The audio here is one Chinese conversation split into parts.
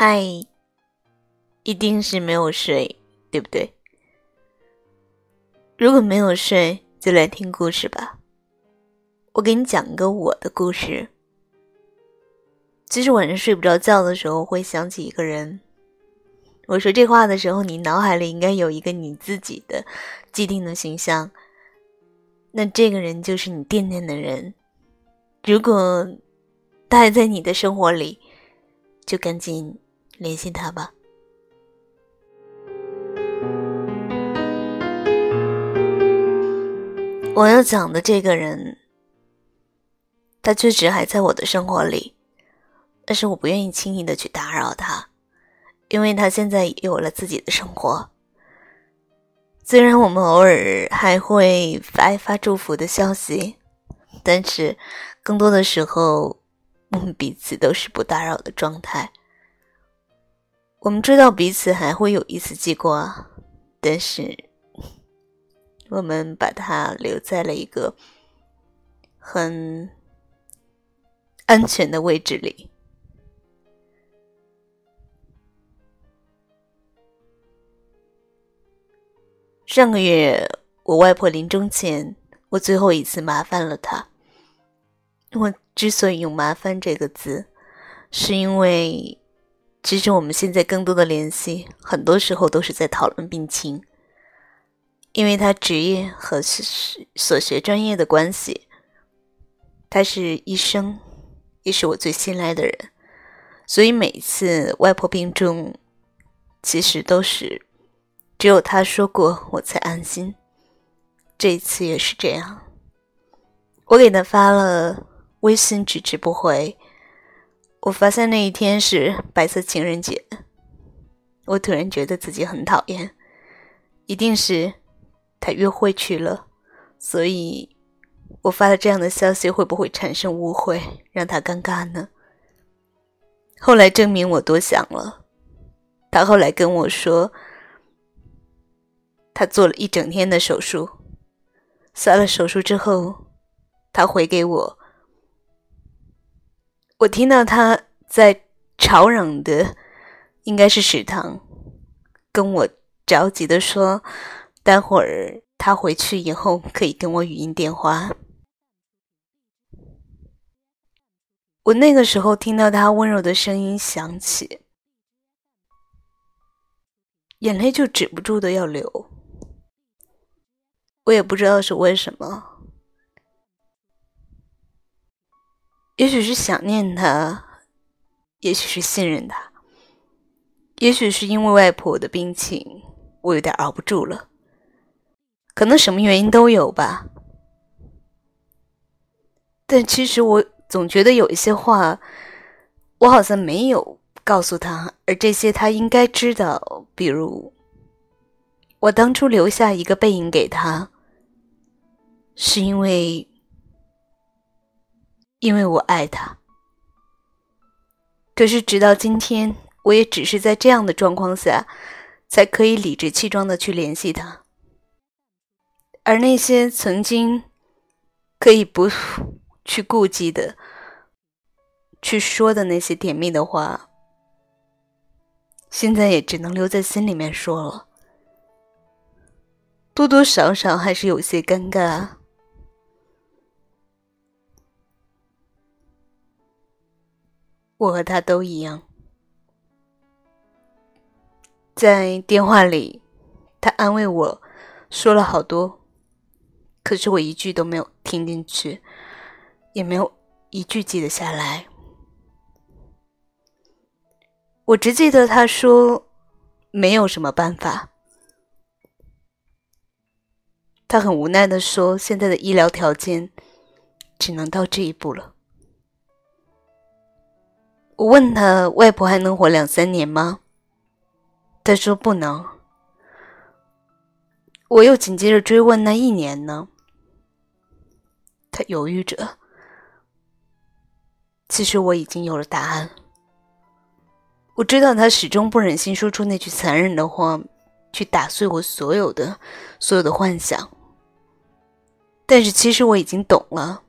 嗨，一定是没有睡，对不对？如果没有睡，就来听故事吧。我给你讲一个我的故事。其实晚上睡不着觉的时候，会想起一个人。我说这话的时候，你脑海里应该有一个你自己的既定的形象。那这个人就是你惦念的人。如果他还在你的生活里，就赶紧。联系他吧。我要讲的这个人，他确实还在我的生活里，但是我不愿意轻易的去打扰他，因为他现在有了自己的生活。虽然我们偶尔还会发一发祝福的消息，但是更多的时候，我们彼此都是不打扰的状态。我们知道彼此还会有一次记挂，但是我们把它留在了一个很安全的位置里。上个月我外婆临终前，我最后一次麻烦了她。我之所以用“麻烦”这个字，是因为。其实我们现在更多的联系，很多时候都是在讨论病情。因为他职业和所学专业的关系，他是医生，也是我最信赖的人，所以每一次外婆病重，其实都是只有他说过我才安心。这一次也是这样，我给他发了微信，迟迟不回。我发现那一天是白色情人节，我突然觉得自己很讨厌，一定是他约会去了，所以我发了这样的消息会不会产生误会，让他尴尬呢？后来证明我多想了，他后来跟我说，他做了一整天的手术，下了手术之后，他回给我。我听到他在吵嚷的，应该是食堂，跟我着急的说：“待会儿他回去以后可以跟我语音电话。”我那个时候听到他温柔的声音响起，眼泪就止不住的要流。我也不知道是为什么。也许是想念他，也许是信任他，也许是因为外婆的病情，我有点熬不住了。可能什么原因都有吧。但其实我总觉得有一些话，我好像没有告诉他，而这些他应该知道。比如，我当初留下一个背影给他，是因为。因为我爱他，可是直到今天，我也只是在这样的状况下，才可以理直气壮的去联系他。而那些曾经可以不去顾忌的、去说的那些甜蜜的话，现在也只能留在心里面说了，多多少少还是有些尴尬。我和他都一样，在电话里，他安慰我说了好多，可是我一句都没有听进去，也没有一句记得下来。我只记得他说没有什么办法，他很无奈的说现在的医疗条件只能到这一步了。我问他：“外婆还能活两三年吗？”他说：“不能。”我又紧接着追问：“那一年呢？”他犹豫着。其实我已经有了答案。我知道他始终不忍心说出那句残忍的话，去打碎我所有的、所有的幻想。但是其实我已经懂了。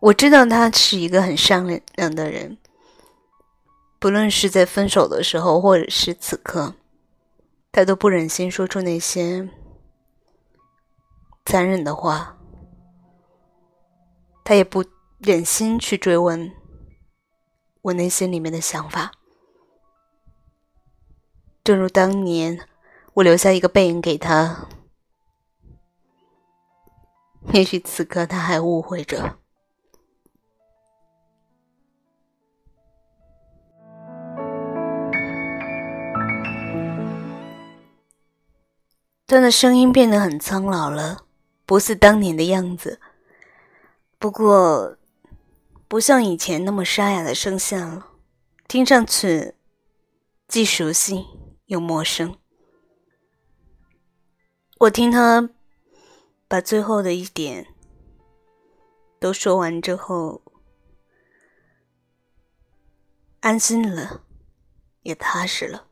我知道他是一个很善良的人，不论是在分手的时候，或者是此刻，他都不忍心说出那些残忍的话，他也不忍心去追问我内心里面的想法。正如当年，我留下一个背影给他，也许此刻他还误会着。他的声音变得很苍老了，不似当年的样子。不过，不像以前那么沙哑的声线了，听上去既熟悉又陌生。我听他把最后的一点都说完之后，安心了，也踏实了。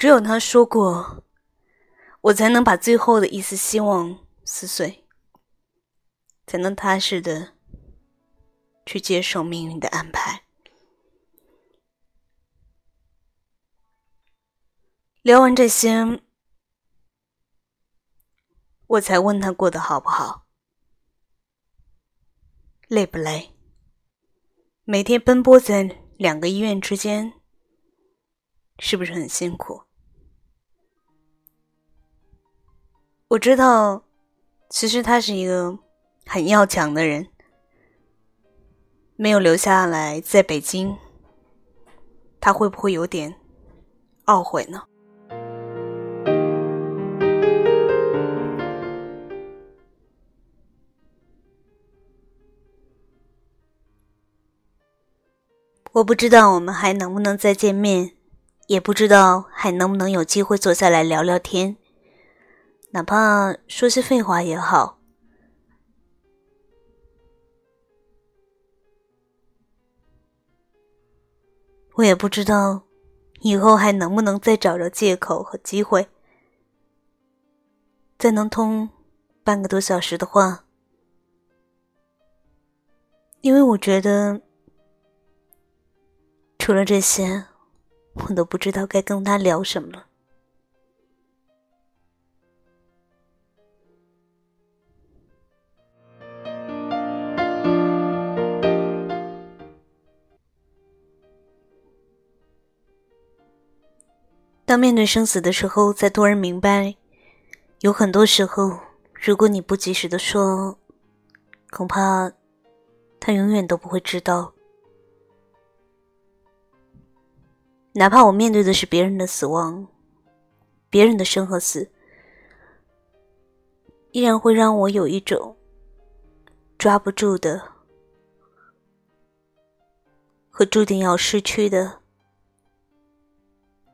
只有他说过，我才能把最后的一丝希望撕碎，才能踏实的去接受命运的安排。聊完这些，我才问他过得好不好，累不累？每天奔波在两个医院之间，是不是很辛苦？我知道，其实他是一个很要强的人，没有留下来在北京，他会不会有点懊悔呢？我不知道我们还能不能再见面，也不知道还能不能有机会坐下来聊聊天。哪怕说些废话也好，我也不知道以后还能不能再找着借口和机会，再能通半个多小时的话，因为我觉得除了这些，我都不知道该跟他聊什么了。当面对生死的时候，才突然明白，有很多时候，如果你不及时的说，恐怕他永远都不会知道。哪怕我面对的是别人的死亡，别人的生和死，依然会让我有一种抓不住的和注定要失去的。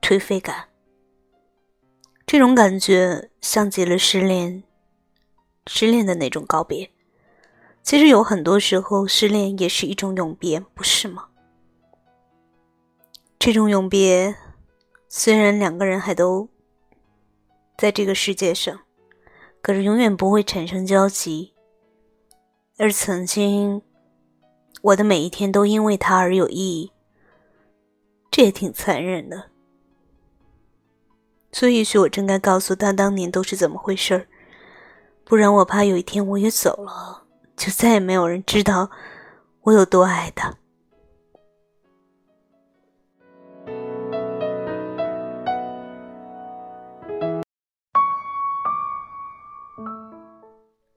颓废感，这种感觉像极了失恋，失恋的那种告别。其实有很多时候，失恋也是一种永别，不是吗？这种永别，虽然两个人还都在这个世界上，可是永远不会产生交集。而曾经，我的每一天都因为他而有意义，这也挺残忍的。所以，也许我真该告诉他当年都是怎么回事儿，不然我怕有一天我也走了，就再也没有人知道我有多爱他。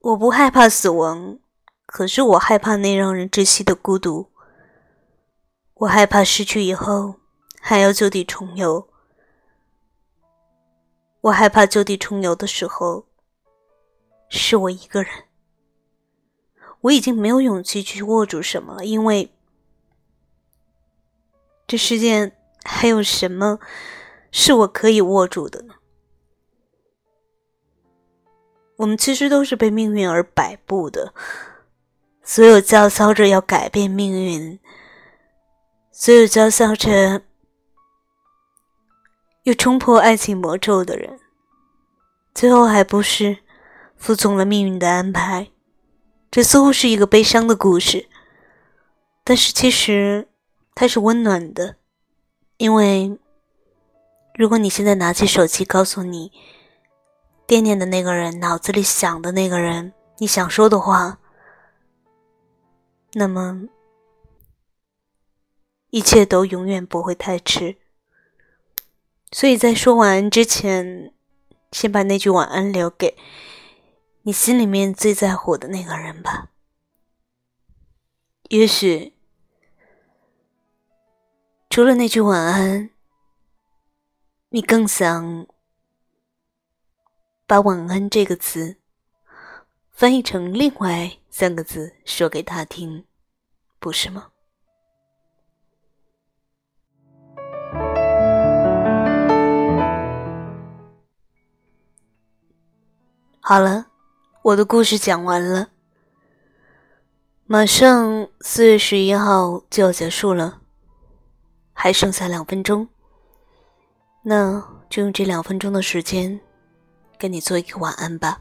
我不害怕死亡，可是我害怕那让人窒息的孤独。我害怕失去以后还要就地重游。我害怕就地重游的时候，是我一个人。我已经没有勇气去握住什么了，因为这世界还有什么是我可以握住的呢？我们其实都是被命运而摆布的，所有叫嚣着要改变命运，所有叫嚣着。又冲破爱情魔咒的人，最后还不是服从了命运的安排？这似乎是一个悲伤的故事。但是其实它是温暖的，因为如果你现在拿起手机，告诉你惦念的那个人，脑子里想的那个人，你想说的话，那么一切都永远不会太迟。所以在说晚安之前，先把那句晚安留给你心里面最在乎的那个人吧。也许，除了那句晚安，你更想把“晚安”这个词翻译成另外三个字说给他听，不是吗？好了，我的故事讲完了。马上四月十一号就要结束了，还剩下两分钟，那就用这两分钟的时间，跟你做一个晚安吧。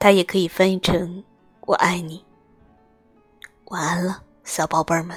它也可以翻译成“我爱你”。晚安了，小宝贝儿们。